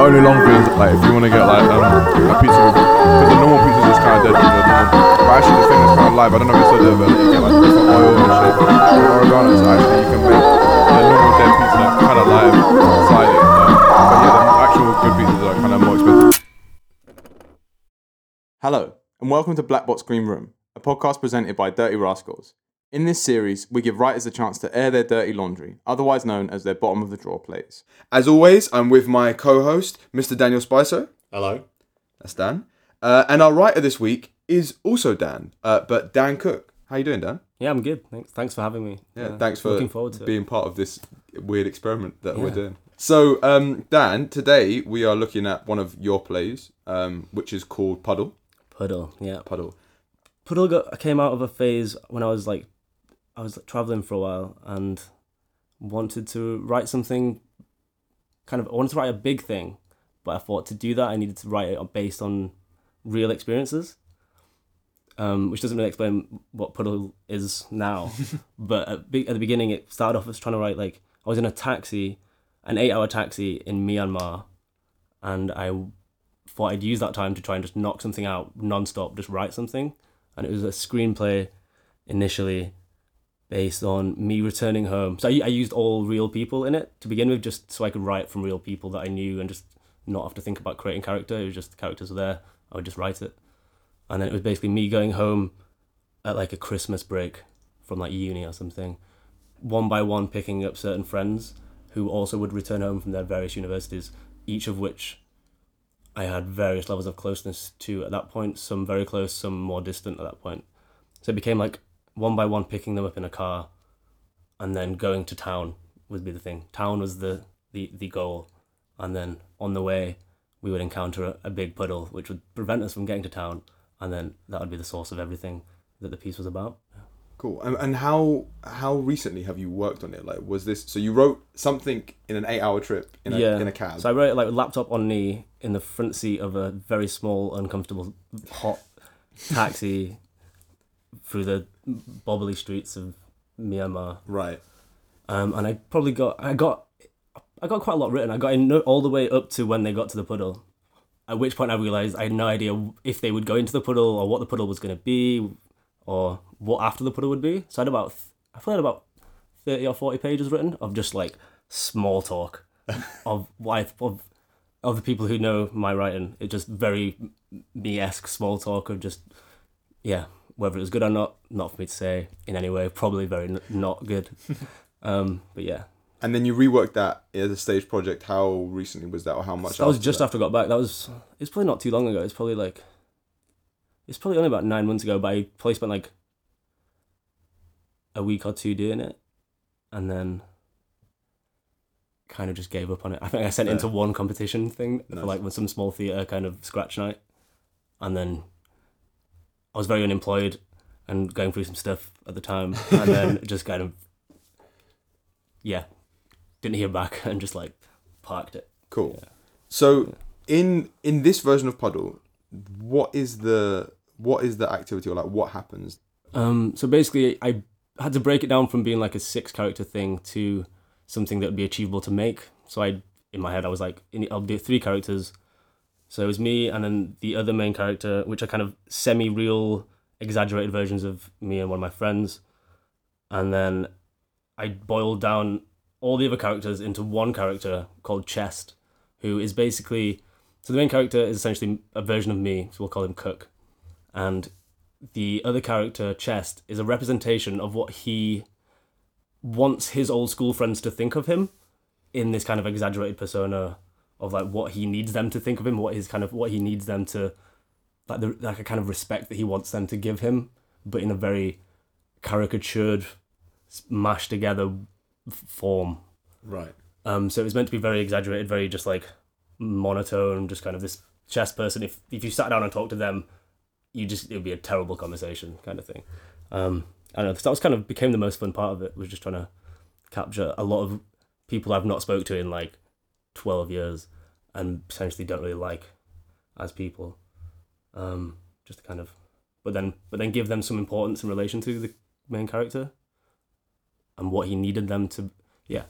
only long thing like if you want to get like um, a pizza because the normal pizza is kind of dead. But actually the thing that's kind of live. I don't know if it's still there, but you get like different oil and shit. With oregano, so actually you can make the normal dead pizza kind of live slightly. Um, but yeah, the actual good pizzas are kind of more expensive. Hello, and welcome to Black Box Green Room, a podcast presented by Dirty Rascals. In this series, we give writers a chance to air their dirty laundry, otherwise known as their bottom of the drawer plays. As always, I'm with my co host, Mr. Daniel Spicer. Hello. That's Dan. Uh, and our writer this week is also Dan, uh, but Dan Cook. How you doing, Dan? Yeah, I'm good. Thanks. Thanks for having me. Yeah, Uh, thanks for looking forward to it. being part of this weird experiment that we're doing. So, um, Dan, today we are looking at one of your plays, um, which is called Puddle. Puddle. Yeah. Puddle. Puddle got, came out of a phase when I was like, I was traveling for a while and wanted to write something. Kind of, I wanted to write a big thing, but I thought to do that I needed to write it based on real experiences. Um, which doesn't really explain what Puddle is now, but at, be- at the beginning it started off as trying to write like I was in a taxi, an eight-hour taxi in Myanmar, and I thought I'd use that time to try and just knock something out non-stop, just write something. And it was a screenplay initially based on me returning home. So I, I used all real people in it to begin with, just so I could write from real people that I knew and just not have to think about creating character. It was just the characters were there. I would just write it. And then it was basically me going home at like a Christmas break from like uni or something, one by one picking up certain friends who also would return home from their various universities, each of which I had various levels of closeness to at that point, some very close, some more distant at that point. So it became like one by one picking them up in a car and then going to town would be the thing. Town was the, the, the goal. And then on the way, we would encounter a, a big puddle, which would prevent us from getting to town. And then that would be the source of everything that the piece was about. Cool. And, and how how recently have you worked on it? Like, was this so you wrote something in an eight-hour trip in a Yeah. in a cab? So I wrote it like with laptop on knee in the front seat of a very small, uncomfortable, hot taxi through the bobbly streets of Myanmar. right. Um, and I probably got I got I got quite a lot written. I got in all the way up to when they got to the puddle. At which point I realized I had no idea if they would go into the puddle or what the puddle was going to be or what after the puddle would be. So I had about I feel I had about thirty or forty pages written of just like small talk of life of of the people who know my writing. It's just very me esque small talk of just yeah whether it was good or not not for me to say in any way. Probably very n- not good. um, but yeah, And then you reworked that as a stage project. How recently was that, or how much? that was just that? after I got back. That was it's probably not too long ago. It's probably like it's probably only about nine months ago. But I probably spent like a week or two doing it, and then kind of just gave up on it. I think I sent it into one competition thing Nice. for like with some small theatre kind of scratch night, and then I was very unemployed and going through some stuff at the time, and then just kind of yeah, didn't hear back and just like parked it. Cool. Yeah. So in in this version of Puddle, what is the what is the activity or like what happens? Um, so basically, I had to break it down from being like a six character thing to something that would be achievable to make. So I, in my head, I was like, in- I'll do three characters. So it was me and then the other main character, which are kind of semi real, exaggerated versions of me and one of my friends. And then I boiled down all the other characters into one character called Chest, who is basically. So the main character is essentially a version of me, so we'll call him Cook. And the other character, Chest, is a representation of what he wants his old school friends to think of him in this kind of exaggerated persona of like what he needs them to think of him, what his kind of what he needs them to like the like a kind of respect that he wants them to give him, but in a very caricatured, mashed together form. Right. Um, so it was meant to be very exaggerated, very just like monotone, just kind of this Chest person. If if you sat down and talked to them, you just it would be a terrible conversation kind of thing. Um, I don't know. That was kind of became the most fun part of it. Was just trying to capture a lot of people I've not spoke to in like twelve years, and potentially don't really like as people. Um, just to kind of, but then but then give them some importance in relation to the main character, and what he needed them to. Yeah.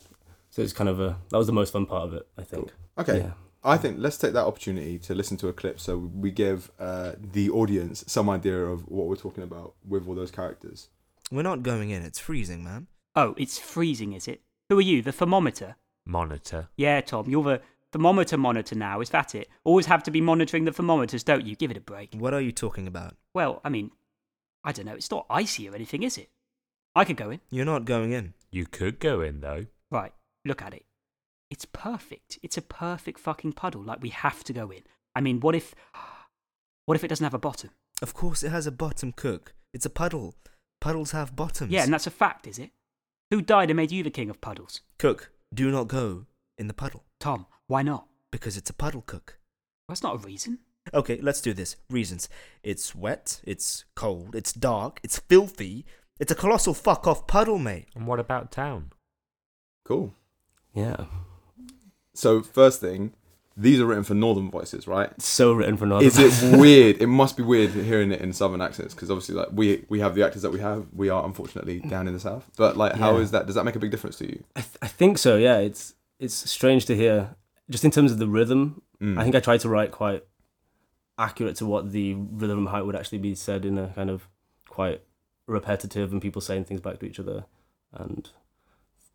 So it's kind of a that was the most fun part of it. I think. Okay. Yeah. I think let's take that opportunity to listen to a clip so we give uh, the audience some idea of what we're talking about with all those characters. We're not going in. It's freezing, man. Oh, it's freezing, is it? Who are you, the thermometer? Monitor. Yeah, Tom, you're the thermometer monitor now, is that it? Always have to be monitoring the thermometers, don't you? Give it a break. What are you talking about? Well, I mean, I don't know, it's not icy or anything, is it? I could go in. You're not going in. You could go in though. Right, look at it. It's perfect. It's a perfect fucking puddle. Like, we have to go in. I mean, what if. What if it doesn't have a bottom? Of course, it has a bottom, Cook. It's a puddle. Puddles have bottoms. Yeah, and that's a fact, is it? Who died and made you the king of puddles? Cook, do not go in the puddle Tom, why not? because it's a puddle, Cook. That's not a reason. Okay, let's do this. Reasons. It's wet, it's cold, it's dark, it's filthy. It's a colossal fuck off puddle, mate. And what about town? Cool. Yeah. So first thing, these are written for northern voices, right? So written for northern. Is it weird? It must be weird hearing it in southern accents because obviously, like we we have the actors that we have. We are unfortunately down in the south. But like, how Yeah. is that? Does that make a big difference to you? I, th- I think so. Yeah, it's it's strange to hear. Just in terms of the rhythm, Mm. I think I tried to write quite accurate to what the rhythm how would actually be said in a kind of quite repetitive and people saying things back to each other and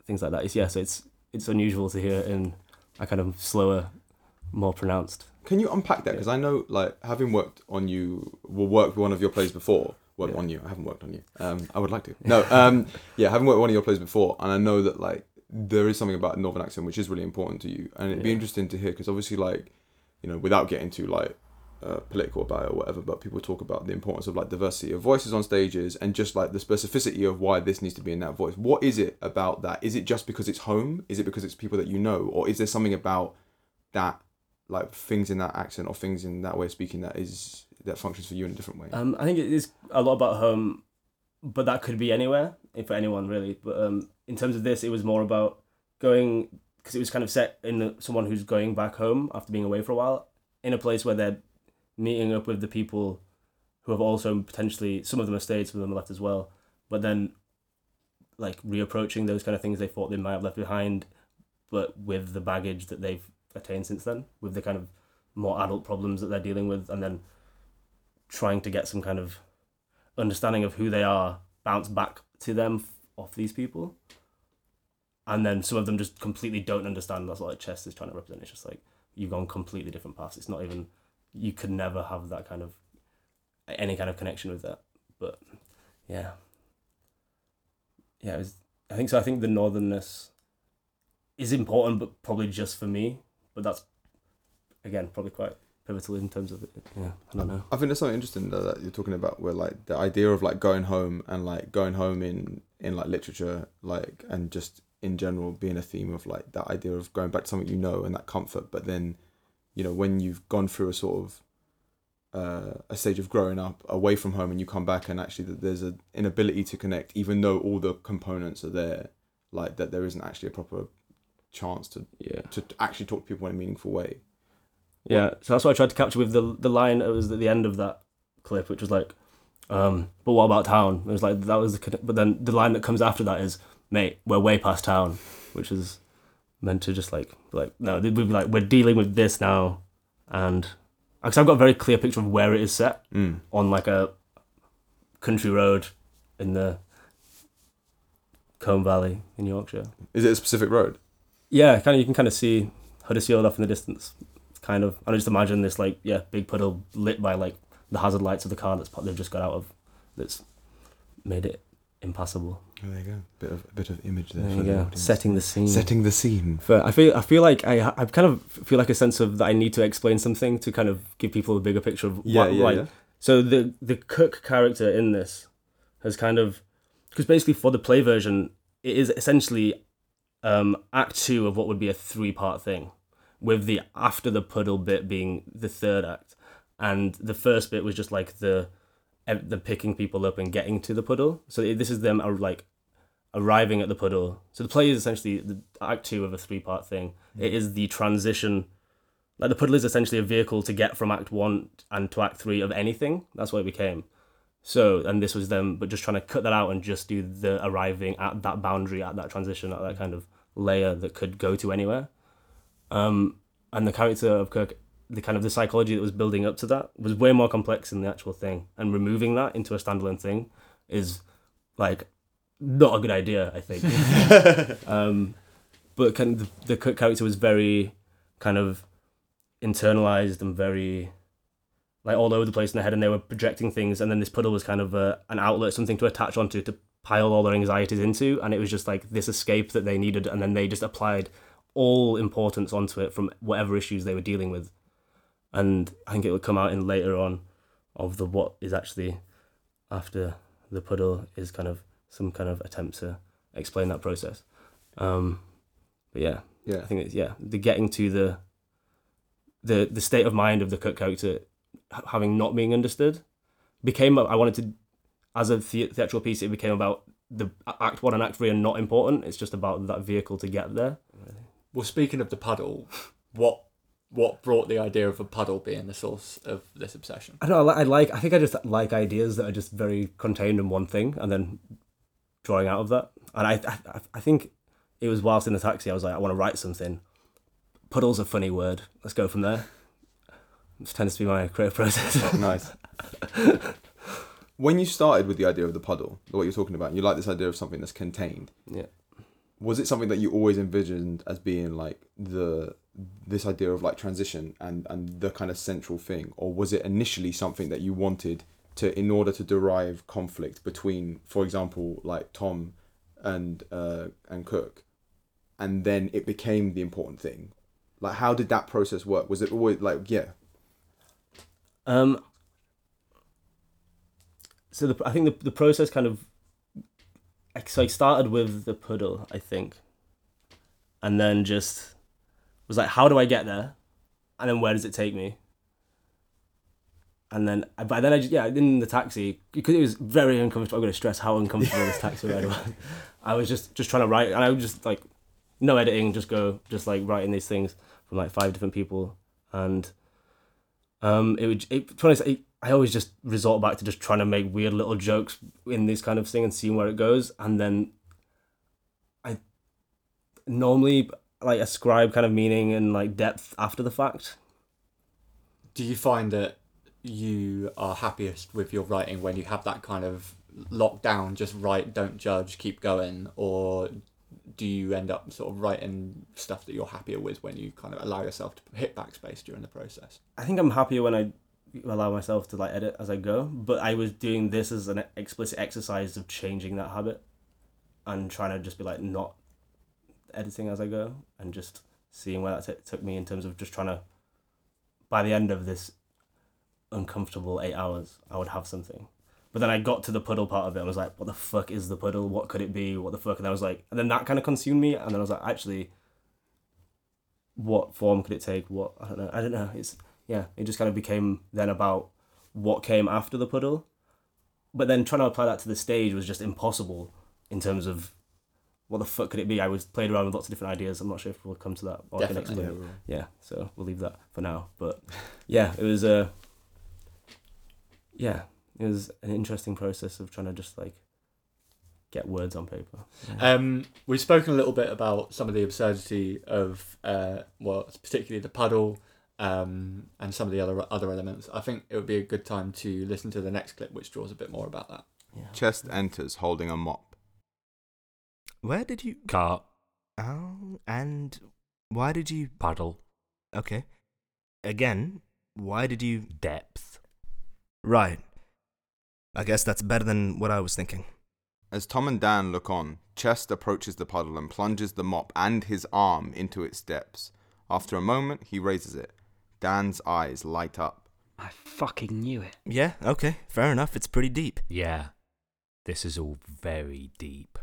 things like that. It's yeah, so it's it's unusual to hear in a kind of slower, more pronounced. Can you unpack that? Because I know, like, having worked on you, well, worked one of your plays before. Worked Yeah. on you. I haven't worked on you. Um, I would like to. No. Um, yeah, having worked one of your plays before, and I know that like there is something about northern accent which is really important to you, and it'd be Yeah. interesting to hear because obviously, like, you know, without getting too like uh, political about it or whatever, but people talk about the importance of like diversity of voices on stages and just like the specificity of why this needs to be in that voice. What is it about that? Is it just because it's home? Is it because it's people that you know, or is there something about that like things in that accent or things in that way of speaking that is that functions for you in a different way. Um, I think it is a lot about home, but that could be anywhere for anyone really. But um, in terms of this, it was more about going because it was kind of set in the, someone who's going back home after being away for a while in a place where they're meeting up with the people who have also potentially some of them have stayed, some of them have left as well. But then, like reapproaching those kind of things they thought they might have left behind, but with the baggage that they've attained since then, with the kind of more adult problems that they're dealing with, and then trying to get some kind of understanding of who they are bounce back to them off these people. And then some of them just completely don't understand. That's what like Chest is trying to represent. It's just like you've gone completely different paths. It's not even you could never have that kind of any kind of connection with that. But yeah, yeah. Was, I think so. I think the northernness is important, but probably just for me. But that's again probably quite pivotal in terms of it. Yeah, I don't know. I think there's something interesting though, that you're talking about where like the idea of like going home and like going home in in like literature like and just in general being a theme of like that idea of going back to something you know and that comfort but then you know when you've gone through a sort of uh, a stage of growing up away from home and you come back and actually that there's an inability to connect even though all the components are there like that there isn't actually a proper chance to Yeah. to actually talk to people in a meaningful way Yeah, so that's what I tried to capture with the the line that was at the end of that clip, which was like, um, "But what about town?" It was like that was the, but then the line that comes after that is, "Mate, we're way past town," which is meant to just like like no, we'd be like we're dealing with this now, and because I've got a very clear picture of where it is set mm. on like a country road in the Colne Valley in Yorkshire. is it a specific road Yeah, kind of. You can kind of see Huddersfield off in the distance. Kind of. And I just imagine this like yeah, big puddle lit by like the hazard lights of the car that's they've just got out of. That's made it impassable. Oh, there you go. Bit of a bit of image there. There for you the go. audience. Setting the scene. Setting the scene. But I feel I feel like I I kind of feel like a sense of that I need to explain something to kind of give people a bigger picture of Yeah, what, yeah, like, yeah. So the the cook character in this has kind of because basically for the play version it is essentially um, act two of what would be a three part thing, with the after the puddle bit being the third act, and the first bit was just like the the picking people up and getting to the puddle. So this is them uh, like arriving at the puddle. So the play is essentially the act two of a three part thing. It is the transition. Like the puddle is essentially a vehicle to get from Act One and to Act Three of anything. That's what it became. So and this was them, but just trying to cut that out and just do the arriving at that boundary, at that transition, at that kind of layer that could go to anywhere. Um, and the character of Kirk, the kind of the psychology that was building up to that was way more complex than the actual thing, and removing that into a standalone thing is like not a good idea. I think. um, but kind of the, the Kirk character was very kind of internalized and very like all over the place in their head, and they were projecting things, and then this puddle was kind of a, an outlet, something to attach onto to pile all their anxieties into, and it was just like this escape that they needed, and then they just applied all importance onto it from whatever issues they were dealing with, and I think it would come out in later on of the what is actually after the puddle is kind of some kind of attempt to explain that process. Um, but yeah, Yeah. I think it's yeah, the getting to the the the state of mind of the Cook character having not being understood became I wanted to as a the- theatrical piece it became about the act one and act three are not important. It's just about that vehicle to get there Well, speaking of the puddle, what what brought the idea of a puddle being the source of this obsession? I don't know I I like I think I just like ideas that are just very contained in one thing and then drawing out of that and I I, I think it was whilst in the taxi I was like I want to write something puddle's a funny word let's go from there this tends to be my creative process nice. when you started with the idea of the puddle, what you're talking about, you like this idea of something that's contained. yeah Was it something that you always envisioned as being like the this idea of like transition and and the kind of central thing, or was it initially something that you wanted to in order to derive conflict between, for example, like Tom and uh, and Cook, and then it became the important thing? Like, how did that process work? Was it always like, yeah, Um. So the I think the the process kind of. So I started with the puddle, I think, and then just was like, how do I get there, and then where does it take me? And then, but then I just yeah, in the taxi because it was very uncomfortable. I'm gonna stress how uncomfortable this taxi ride was. I was just just trying to write, and I was just like, no editing, just go, just like writing these things from like five different people, and um, it would. It, to honest, it, I always just resort back to just trying to make weird little jokes in this kind of thing and seeing where it goes, and then I normally like ascribe kind of meaning and like depth after the fact. Do you find that you are happiest with your writing when you have that kind of lockdown, just write, don't judge, keep going, or do you end up sort of writing stuff that you're happier with when you kind of allow yourself to hit backspace during the process? I think I'm happier when I allow myself to like edit as I go, but I was doing this as an explicit exercise of changing that habit and trying to just be like not editing as I go and just seeing where that t- took me in terms of just trying to by the end of this uncomfortable 8 hours I would have something. But then I got to the puddle part of it and was like what the fuck is the puddle? What could it be? What the fuck? And I was like and then that kind of consumed me and then I was like actually what form could it take? What I don't know. I don't know. It's yeah, it just kind of became then about what came after the puddle. But then trying to apply that to the stage was just impossible in terms of what the fuck could it be? I was played around with lots of different ideas. I'm not sure if we'll come to that or I can explain it. Yeah, so we'll leave that for now. But yeah, it was a yeah, it was an interesting process of trying to just like get words on paper. Um, we've spoken a little bit about some of the absurdity of, uh, well, particularly the puddle, um, and some of the other other elements. I think it would be a good time to listen to the next clip, which draws a bit more about that. Yeah. Chest enters holding a mop. Where did you? Cart, Oh, and why did you? puddle, Okay. Again, why did you? depth. Right. I guess that's better than what I was thinking. As Tom and Dan look on, Chest approaches the puddle and plunges the mop and his arm into its depths. After a moment, he raises it. Dan's eyes light up. I fucking knew it. Yeah. Okay. Fair enough. It's pretty deep, Yeah, this is all very deep.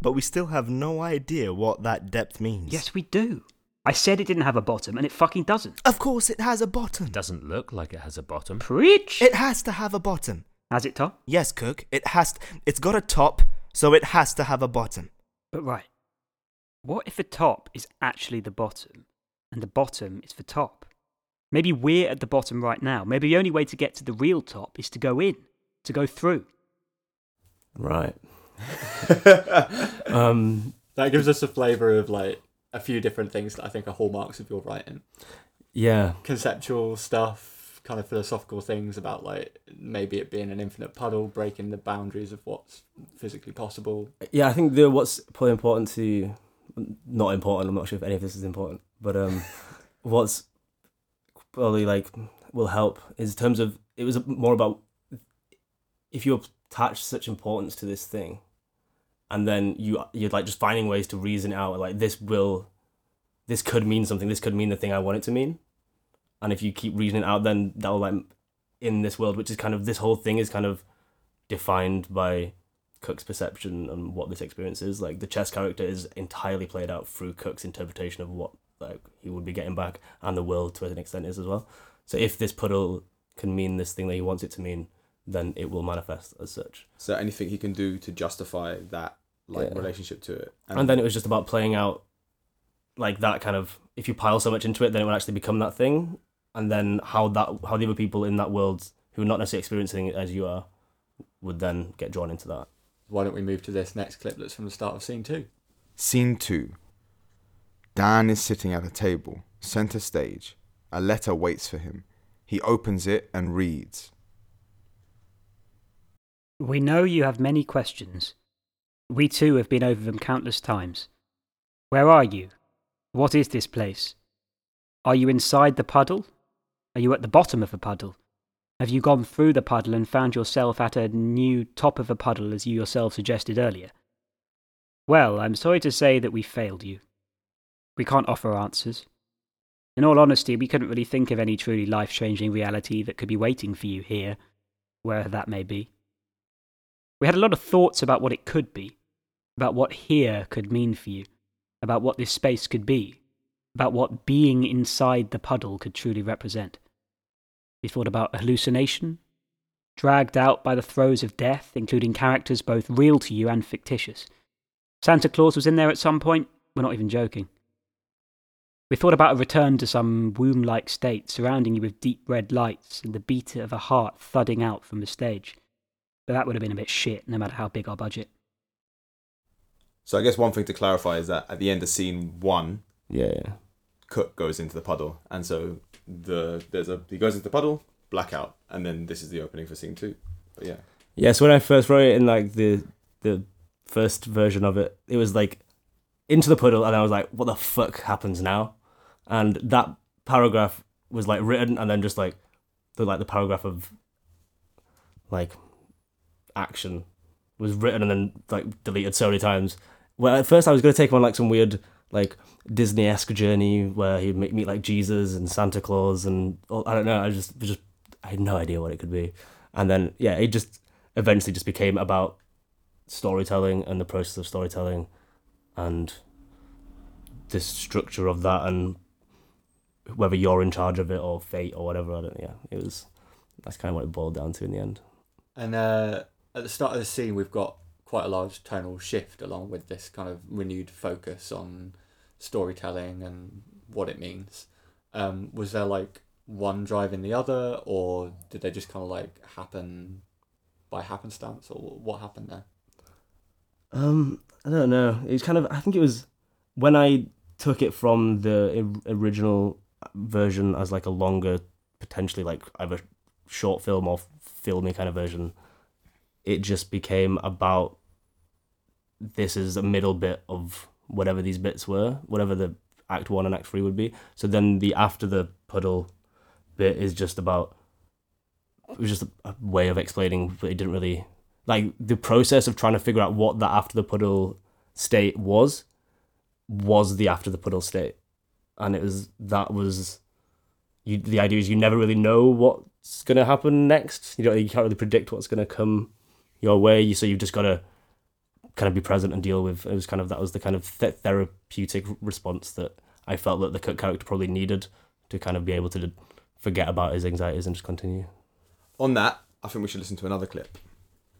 but we still have no idea what that depth means. Yes, we do. I said it didn't have a bottom, and it fucking doesn't. Of course, it has a bottom. It doesn't look like it has a bottom. Preach! It has to have a bottom. Has it, top? Yes, Cook. It has. it's got a top, so it has to have a bottom. But right. What if the top is actually the bottom, and the bottom is the top? Maybe we're at the bottom right now. Maybe the only way to get to the real top is to go in, to go through. Right. um That gives us a flavour of like a few different things that I think are hallmarks of your writing. Yeah, conceptual stuff, kind of philosophical things about like maybe it being an infinite puddle, breaking the boundaries of what's physically possible. yeah. I think the what's probably important to, not important. I'm not sure if any of this is important, but um, what's probably like will help is in terms of it was more about if you attach such importance to this thing, and then you you're like just finding ways to reason out like this will, this could mean something. This could mean the thing I want it to mean, and if you keep reasoning out, then that'll like in this world, which is kind of this whole thing is kind of defined by Cook's perception and what this experience is. Like the Chest character is entirely played out through Cook's interpretation of what like he would be getting back, and the world to an extent is as well. So if this puddle can mean this thing that he wants it to mean, then it will manifest as such. So anything he can do to justify that like Yeah. relationship to it. And then it was just about playing out like that kind of if you pile so much into it, then it will actually become that thing. And then how that how the other people in that world who are not necessarily experiencing it as you are would then get drawn into that. Why don't we move to this next clip that's from the start of scene two? Scene two. Dan is sitting at a table, center stage. A letter waits for him. He opens it and reads. We know you have many questions. We too have been over them countless times. Where are you? What is this place? Are you inside the puddle? Are you at the bottom of the puddle? Have you gone through the puddle and found yourself at a new top of a puddle as you yourself suggested earlier? Well, I'm sorry to say that we failed you. We can't offer answers. In all honesty, we couldn't really think of any truly life changing reality that could be waiting for you here, wherever that may be. We had a lot of thoughts about what it could be, about what here could mean for you, about what this space could be, about what being inside the puddle could truly represent. We thought about hallucination, dragged out by the throes of death, including characters both real to you and fictitious. Santa Claus was in there at some point, we're not even joking. We thought about a return to some womb like state, surrounding you with deep red lights and the beat of a heart thudding out from the stage. But that would have been a bit shit, no matter how big our budget. So I guess one thing to clarify is that at the end of scene one, Yeah, yeah. Cook goes into the puddle, and so the there's a he goes into the puddle, blackout, and then this is the opening for scene two. But yeah, Yeah, so when I first wrote it in like the the first version of it, it was like into the puddle, and I was like, "What the fuck happens now?" And that paragraph was like written, and then just like the like the paragraph of like action was written and then like deleted so many times. Well, at first I was gonna take him on like some weird like Disney esque journey where he'd make meet like Jesus and Santa Claus and all, I don't know. I just just I had no idea what it could be, and then yeah, it just eventually just became about storytelling and the process of storytelling, and this structure of that and whether you're in charge of it or fate or whatever. I don't. Yeah, it was. That's kind of what it boiled down to in the end. And uh, at the start of the scene, we've got quite a large tonal shift along with this kind of renewed focus on storytelling and what it means. Um, was there like one driving the other, or did they just kind of like happen by happenstance, or what happened there? Um, I don't know. It was kind of. I think it was when I took it from the original version as like a longer, potentially like either short film or filmy kind of version. It just became about this is a middle bit of whatever these bits were, whatever the act one and act three would be. So then the after the puddle bit is just about. It was just a, way of explaining, but it didn't really like the process of trying to figure out what the after the puddle state was was the after the puddle state and it was that was you the idea is you never really know what's going to happen next. You don't you can't really predict what's going to come your way. You so you've just got to kind of be present and deal with it was kind of that was the kind of th- therapeutic response that i felt that the Cook character probably needed to kind of be able to forget about his anxieties and just continue. On that, I think we should listen to another clip.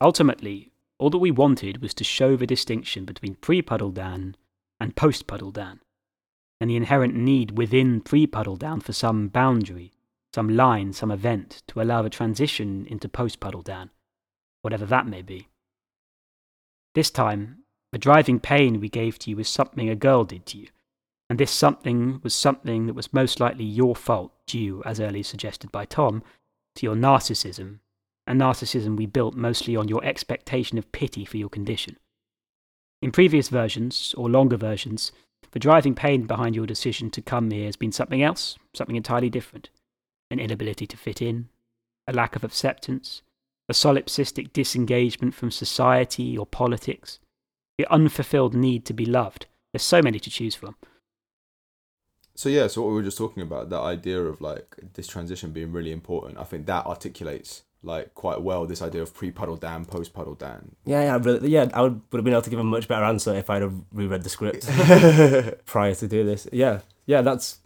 Ultimately, all that we wanted was to show the distinction between pre Puddle Dan and post Puddle Dan, and the inherent need within pre Puddle Dan for some boundary, some line, some event to allow the transition into post Puddle Dan, whatever that may be. This time, the driving pain we gave to you was something a girl did to you, And this something was something that was most likely your fault, due, as earlier suggested by Tom, to your narcissism, a narcissism we built mostly on your expectation of pity for your condition. In previous versions, or longer versions, the driving pain behind your decision to come here has been something else, something entirely different. An inability to fit in, a lack of acceptance, a solipsistic disengagement from society or politics, the unfulfilled need to be loved. There's so many to choose from. So yeah, so what we were just talking about, that idea of like this transition being really important, I think that articulates like quite well this idea of pre-puddle Dan, post-puddle Dan. Yeah, yeah, really, yeah. I would, would have been able to give a much better answer if I'd have reread the script prior to do this. Yeah, yeah, that's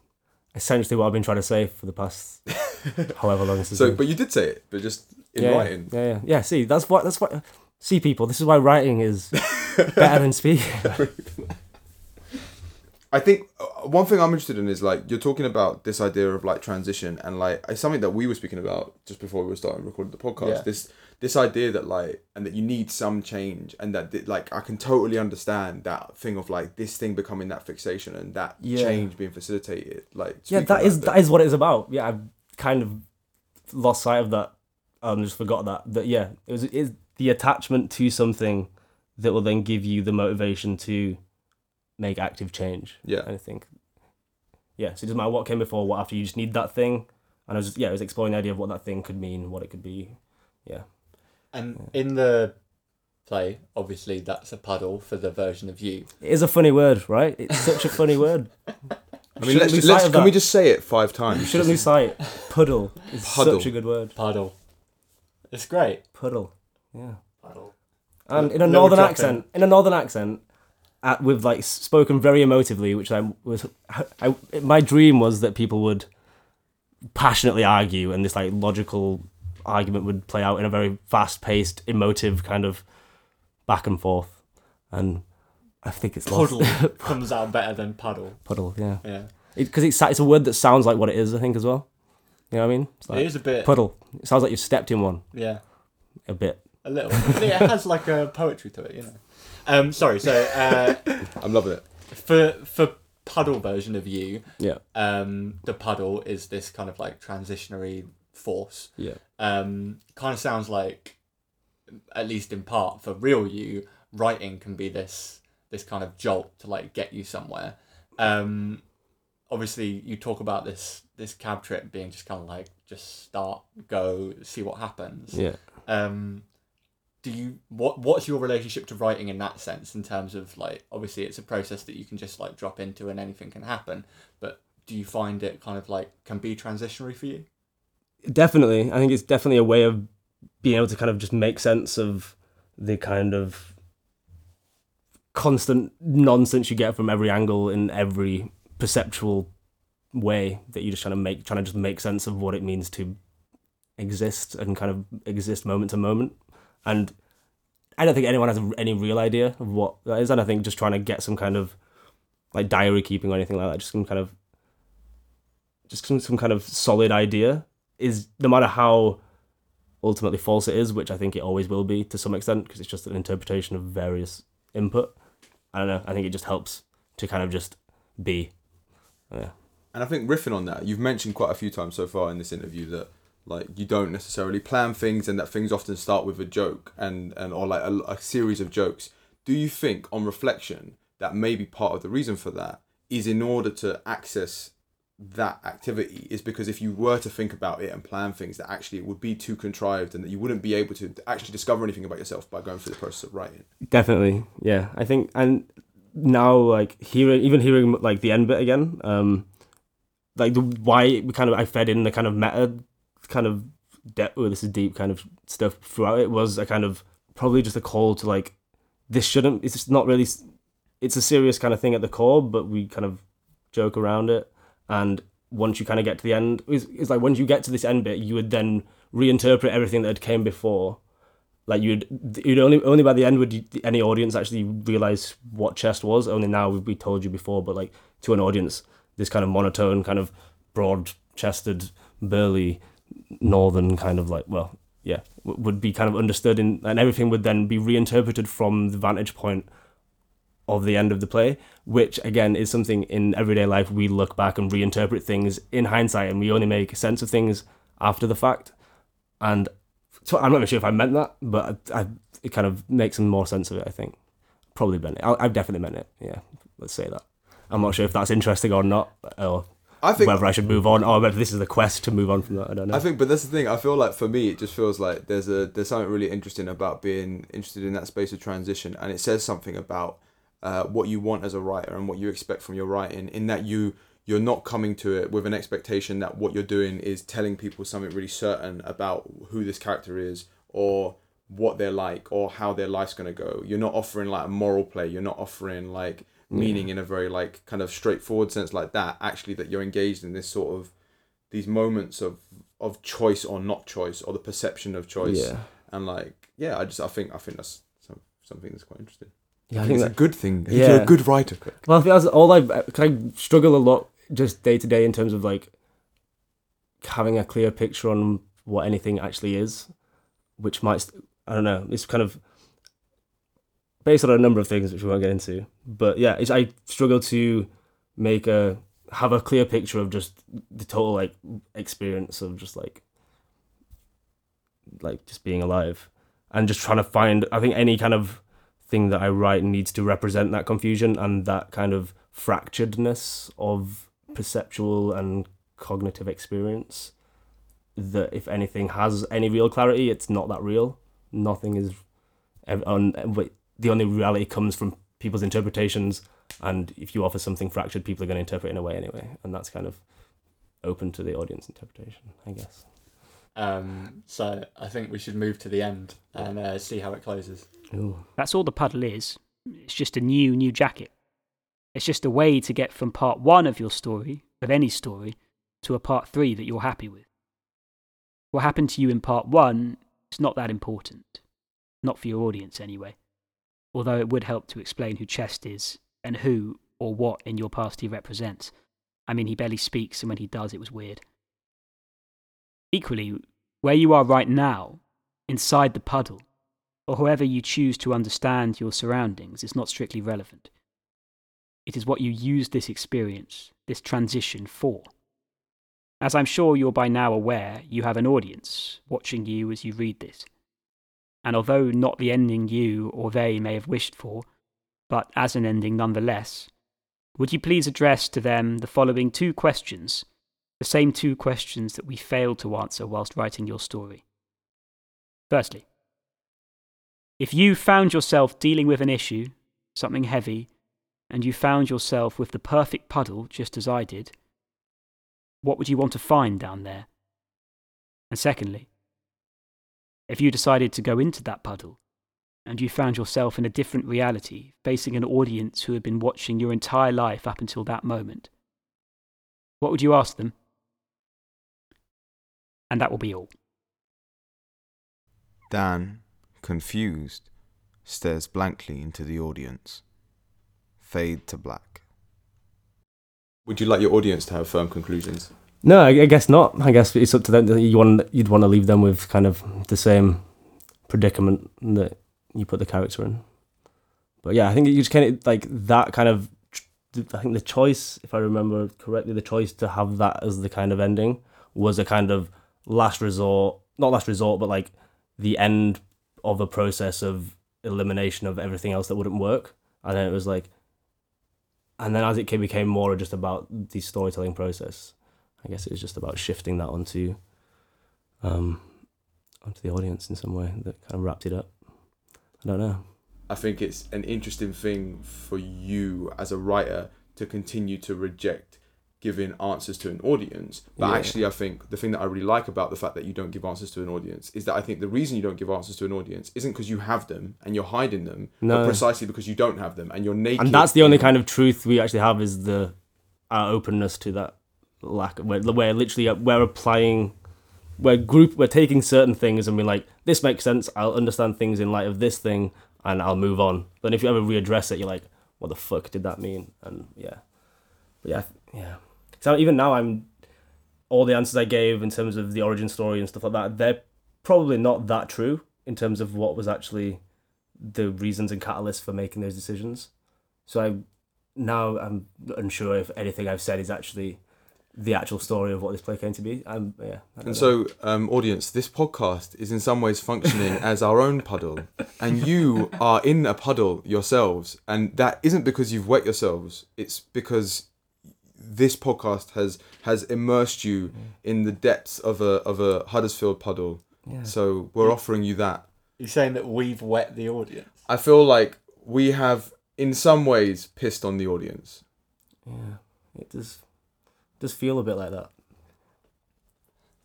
essentially what I've been trying to say for the past however long this has So, been. but you did say it, but just in yeah, writing. Yeah, yeah, yeah. See, that's what that's what. See, people, this is why writing is better than speaking. I think uh, one thing I'm interested in is like you're talking about this idea of like transition and like it's something that we were speaking about just before we were starting recording the podcast. Yeah. This this idea that like and that you need some change and that th- like I can totally understand that thing of like this thing becoming that fixation and that Yeah. change being facilitated. Like yeah, that is that, that is what it's about. Yeah, I've kind of lost sight of that. Um, just forgot that. That yeah, it was is the attachment to something that will then give you the motivation to make active change. Yeah. I think. Yeah, so it doesn't matter what came before, what after. You just need that thing, and I was yeah, I was exploring the idea of what that thing could mean, what it could be. Yeah. And in the play, obviously, that's a puddle for the version of you. It is a funny word, right? It's such a funny word. I mean, let's, let's can we just say it five times? You shouldn't lose sight. Puddle is Puddle. such a good word. Puddle. It's great. Puddle. Yeah. Puddle. and in a Little northern accent, in a northern accent, at, with like spoken very emotively, which I was, I, my dream was that people would passionately argue, and this like logical argument would play out in a very fast-paced, emotive kind of back and forth, and I think it's lost. Puddle comes out better than puddle. puddle, yeah, Yeah. because it's it's a word that sounds like what it is, I think as well. You know what I mean? It's like is a bit. puddle. It sounds like you've stepped in one Yeah. a bit. A little. But it has like a poetry to it, you know. Um, sorry. So uh, I'm loving it. for for puddle version of you, Yeah, um, the puddle is this kind of like transitionary force. yeah. Um, kind of sounds like, at least in part, for real you, writing can be this this kind of jolt to like get you somewhere. Um, obviously, you talk about this this cab trip being just kind of like just start, go, see what happens. Yeah. Um, do you what what's your relationship to writing in that sense in terms of like obviously it's a process that you can just like drop into and anything can happen but do you find it kind of like can be transitionary for you Definitely. I think it's definitely a way of being able to kind of just make sense of the kind of constant nonsense you get from every angle in every perceptual way that you're just trying to make trying to just make sense of what it means to exist and kind of exist moment to moment and I don't think anyone has any real idea of what that is and I think just trying to get some kind of like diary keeping or anything like that just some kind of just some, some kind of solid idea is no matter how ultimately false it is, which I think it always will be to some extent, because it's just an interpretation of various input. I don't know. I think it just helps to kind of just be. Yeah. And I think riffing on that, you've mentioned quite a few times so far in this interview that like you don't necessarily plan things and that things often start with a joke and and or like a, a series of jokes. Do you think on reflection that maybe part of the reason for that is in order to access that activity is because if you were to think about it and plan things that actually it would be too contrived and that you wouldn't be able to actually discover anything about yourself by going through the process of writing. Definitely, yeah. I think, and now like hearing, even hearing like the end bit again, um, like the why we kind of I fed in the kind of meta kind of depth. Oh, this is deep kind of stuff throughout it was a kind of probably just a call to like this shouldn't. It's not really. It's a serious kind of thing at the core, but we kind of joke around it. And once you kind of get to the end, it's, it's like once you get to this end bit, you would then reinterpret everything that had came before like you'd you'd only only by the end would you, any audience actually realize what chest was only now we told you before but like to an audience this kind of monotone kind of broad chested burly northern kind of like well yeah would be kind of understood in and everything would then be reinterpreted from the vantage point of the end of the play, which again is something in everyday life we look back and reinterpret things in hindsight, and we only make sense of things after the fact. And so I'm not even sure if I meant that, but I, I, it kind of makes some more sense of it. I think probably meant it. I, I've definitely meant it. Yeah, let's say that. I'm not sure if that's interesting or not, or I think whether I should move on, or whether this is the quest to move on from that. I don't know. I think, but that's the thing. I feel like for me, it just feels like there's a there's something really interesting about being interested in that space of transition, and it says something about uh, what you want as a writer and what you expect from your writing. In that you you're not coming to it with an expectation that what you're doing is telling people something really certain about who this character is or what they're like or how their life's gonna go. You're not offering like a moral play. You're not offering like meaning in a very like kind of straightforward sense like that. Actually, that you're engaged in this sort of these moments of of choice or not choice or the perception of choice Yeah. and like yeah i just i think i think that's some, something that's quite interesting yeah, I I think think that, it's a good thing Yeah. you're a good writer. Well, I think that's all uh, I kind of struggle a lot just day to day in terms of like having a clear picture on what anything actually is, which might I don't know. It's kind of based on a number of things which we won't get into, but yeah, I struggle to make a have a clear picture of just the total like experience of just like like just being alive and just trying to find I think any kind of thing that I write needs to represent that confusion and that kind of fracturedness of perceptual and cognitive experience that if anything has any real clarity it's not that real. Nothing is on the only reality comes from people's interpretations and if you offer something fractured people are going to interpret it in a way anyway and that's kind of open to the audience interpretation i guess Um, so I think we should move to the end and uh, see how it closes. Ooh. That's all the puddle is. It's just a new, new jacket. It's just a way to get from part one of your story, of any story, to a part three that you're happy with. What happened to you in part one is not that important. Not for your audience, anyway. Although it would help to explain who Chest is and who or what in your past he represents. I mean, he barely speaks, and when he does, it was weird. Equally, where you are right now, inside the puddle, or however you choose to understand your surroundings is not strictly relevant. It is what you use this experience, this transition for. As I'm sure you're by now aware, you have an audience watching you as you read this. And although not the ending you or they may have wished for, but as an ending nonetheless, would you please address to them the following two questions, the same two questions that we failed to answer whilst writing your story? Firstly, if you found yourself dealing with an issue, something heavy, and you found yourself with the perfect puddle just as I did, what would you want to find down there? And secondly, if you decided to go into that puddle and you found yourself in a different reality, facing an audience who had been watching your entire life up until that moment, what would you ask them? And that will be all. Dan, confused, stares blankly into the audience. Fade to black. Would you like your audience to have firm conclusions? No, I, I guess not. I guess it's up to them. You want you'd want to leave them with kind of the same predicament that you put the character in. But yeah, I think you just kind of like that kind of. I think the choice, if I remember correctly, the choice to have that as the kind of ending was a kind of last resort, not last resort, but like the end of a process of elimination of everything else that wouldn't work. And then it was like, and then as it became more just about the storytelling process. I guess it was just about shifting that onto, um, onto the audience in some way that kind of wrapped it up. I don't know. I think it's an interesting thing for you as a writer to continue to reject giving answers to an audience. But Yeah. actually, I think the thing that I really like about the fact that you don't give answers to an audience is that I think the reason you don't give answers to an audience isn't because you have them and you're hiding them, but No. precisely because you don't have them and you're naked. and that's the only kind of truth we actually have is the our openness to that lack of where, where literally uh, we're applying we're group we're taking certain things and we're like this makes sense i'll understand things in light of this thing and i'll move on. But if you ever readdress it you're like what the fuck did that mean? And yeah. But yeah yeah. So even now i'm all the answers i gave in terms of the origin story and stuff like that they're probably not that true in terms of what was actually the reasons and catalysts for making those decisions. So I now I'm unsure if anything I've said is actually the actual story of what this play came to be. I'm yeah. And so, um, audience, this podcast is in some ways functioning as our own puddle, and you are in a puddle yourselves, and that isn't because you've wet yourselves. It's because this podcast has has immersed you in the depths of a of a Huddersfield puddle. yeah. So we're offering you that. You're saying that we've wet the audience. I feel like we have, in some ways, pissed on the audience. yeah, it does does feel a bit like that.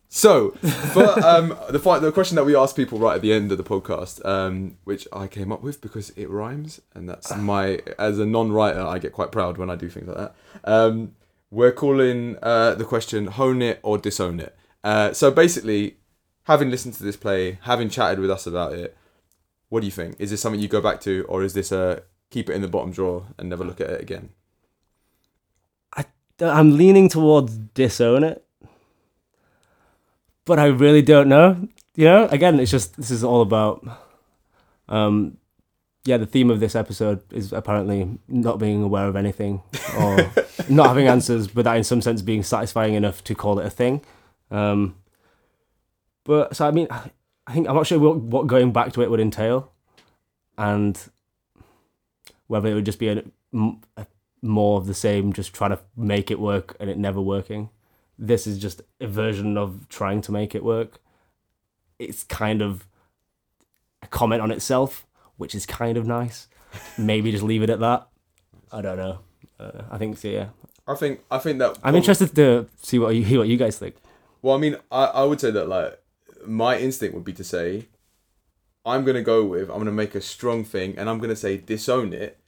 So, for um, the fi- the question that we ask people right at the end of the podcast, um, which I came up with because it rhymes, and that's my as a non-writer, I get quite proud when I do things like that. Um, we're calling uh, the question "Hone it or disown it." Uh, so basically, having listened to this play, having chatted with us about it, what do you think? Is this something you go back to, or is this a keep it in the bottom drawer and never look at it again? I'm leaning towards disown it, but I really don't know. You know, again, it's just this is all about, um, yeah. The theme of this episode is apparently not being aware of anything or not having answers, but that in some sense being satisfying enough to call it a thing. Um, but so I mean, I think I'm not sure what, what going back to it would entail, and whether it would just be a, a more of the same, just trying to make it work and it never working. This is just a version of trying to make it work. It's kind of a comment on itself, which is kind of nice. Maybe just leave it at that. I don't know. Uh, I think so. Yeah, I think I think that I'm interested to see what you hear what you guys think. Well, I mean, I, I would say that like my instinct would be to say, I'm gonna go with I'm gonna make a strong thing, and I'm gonna say disown it,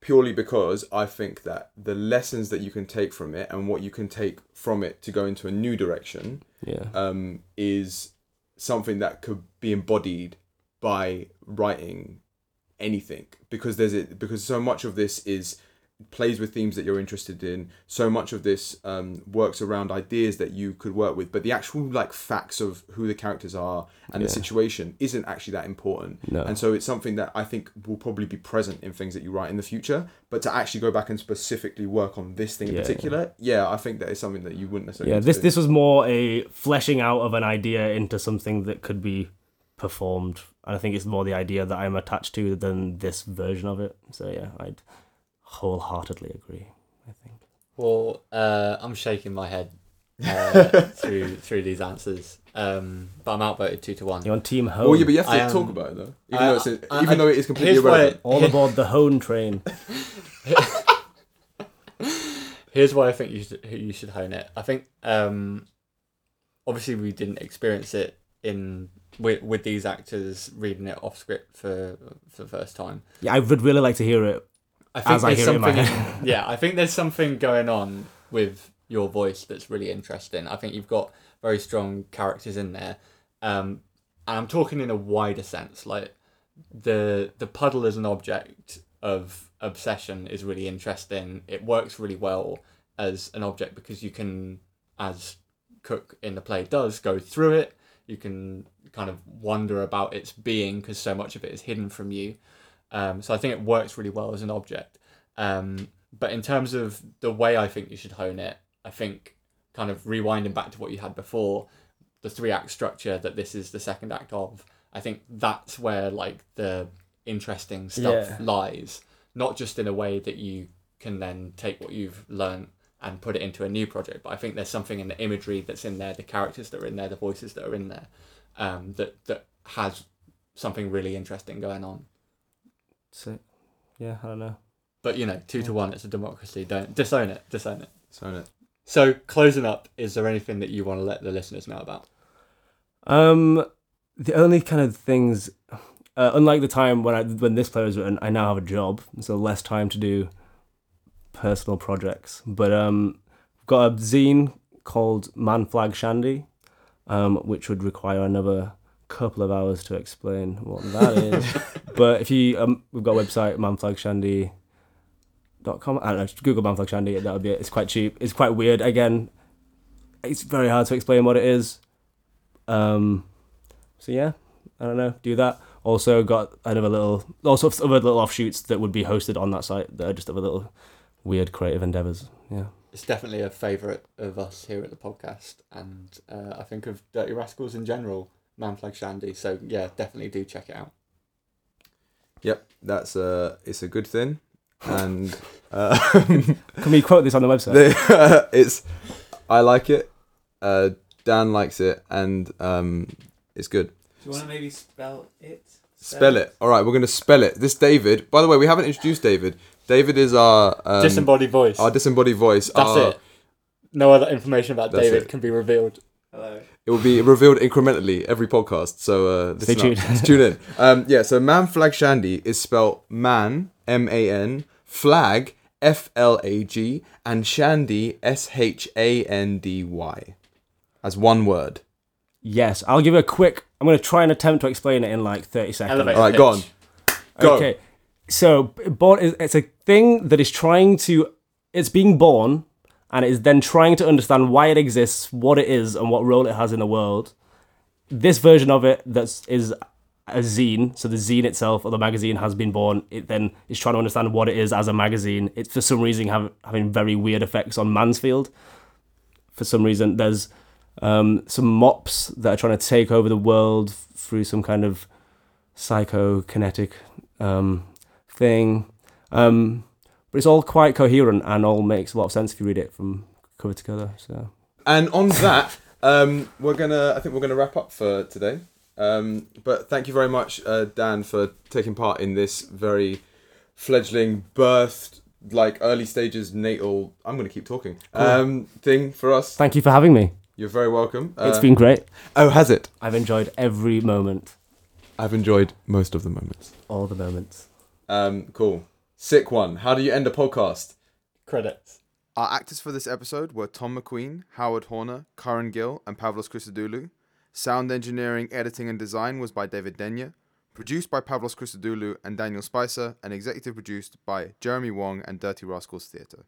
purely because I think that the lessons that you can take from it and what you can take from it to go into a new direction, Yeah, um, is something that could be embodied by writing anything. Because there's it because so much of this is plays with themes that you're interested in so much of this um, works around ideas that you could work with but the actual like facts of who the characters are and the situation isn't actually that important No. and so it's something that i think will probably be present in things that you write in the future but to actually go back and specifically work on this thing in Yeah, particular yeah. i think that is something that you wouldn't necessarily yeah. This do. this was more a fleshing out of an idea into something that could be performed, and I think it's more the idea that I'm attached to than this version of it. So yeah, I'd wholeheartedly agree. I think. Well, uh, I'm shaking my head uh, through through these answers, um, but I'm outvoted two to one. You're on Team Hone. well, yeah, but you have to I am- talk about it though even I- though it's I- even I- though it is completely here's why- All aboard the Hone train. Here's why I think you should you should hone it. I think um, obviously we didn't experience it in with with these actors reading it off script for for the first time. Yeah, I would really like to hear it. I think I there's hear it in something. yeah, I think there's something going on with your voice that's really interesting. I think you've got very strong characters in there, um, and I'm talking in a wider sense. Like the the puddle as an object of obsession is really interesting. It works really well as an object because you can, as Cook in the play does, go through it. You can kind of wonder about its being because so much of it is hidden from you. Um, so I think it works really well as an object. Um, but in terms of the way I think you should hone it, I think kind of rewinding back to what you had before, the three act structure that this is the second act of, I think that's where like the interesting stuff Yeah. lies. Not just in a way that you can then take what you've learned and put it into a new project, but I think there's something in the imagery that's in there, the characters that are in there, the voices that are in there, um, that that has something really interesting going on. So, yeah, I don't know. But you know, two to one, it's a democracy. Don't disown it. Disown it. so it. So closing up, is there anything that you want to let the listeners know about? Um, the only kind of things, uh, unlike the time when I when this play was written, I now have a job, so less time to do personal projects. But um, I've got a zine called Man Flag Shandy, um, which would require another couple of hours to explain what that is. but if you um, we've got a website manflagshandy. Dot com. I don't know. just Google manflagshandy, That would be it. It's quite cheap. It's quite weird. Again, it's very hard to explain what it is. Um, so yeah, I don't know. Do that. Also got another little, also other little offshoots that would be hosted on that site that are just other little weird creative endeavors. Yeah. It's definitely a favourite of us here at the podcast, and uh, I think of Dirty Rascals in general, Manflag Shandy. So yeah, definitely do check it out. Yep, that's uh, it's a good thing, and uh, Can we quote this on the website? the, it's I like it. Uh, Dan likes it, and um, it's good. Do you want to maybe spell it? Spell it. All right, we're gonna spell it. This David. By the way, we haven't introduced David. David is our um, Disembodied voice. our disembodied voice. That's our- it. No other information about David it. can be revealed. Hello. It will be revealed incrementally every podcast. So uh, Stay tuned. Tune in. Um, yeah. So man flag shandy is spelled man M A N flag F L A G and shandy S H A N D Y as one word. Yes, I'll give you a quick. I'm going to try and attempt to explain it in like 30 seconds. Elevator All right, go on. Go. Okay, so born is it's a thing that is trying to. It's being born, and it is then trying to understand why it exists, what it is, and what role it has in the world. This version of it that's a zine. So the zine itself or the magazine has been born. It then is trying to understand what it is as a magazine. It's for some reason have, having very weird effects on Mansfield. For some reason, there's um, some mops that are trying to take over the world through some kind of psychokinetic um, thing. Um, but it's all quite coherent and all makes a lot of sense if you read it from cover to cover. So And on that, um, we're gonna. I think we're gonna wrap up for today. Um, but thank you very much, uh, Dan, for taking part in this very fledgling birthed, like early stages natal. I'm gonna keep talking. Um, thing for us. thank you for having me. You're very welcome. It's Uh, been great. Oh, has it? I've enjoyed every moment, I've enjoyed most of the moments. all the moments. Um, cool. Sick one. How do you end a podcast? Credits. Our actors for this episode were Tom McQueen, Howard Horner, Karen Gill, and Pavlos Christodoulou. Sound engineering, editing, and design was by David Denyer. Produced by Pavlos Christodoulou and Daniel Spicer, and executive produced by Jeremy Wong and Dirty Rascals Theatre.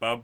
Bum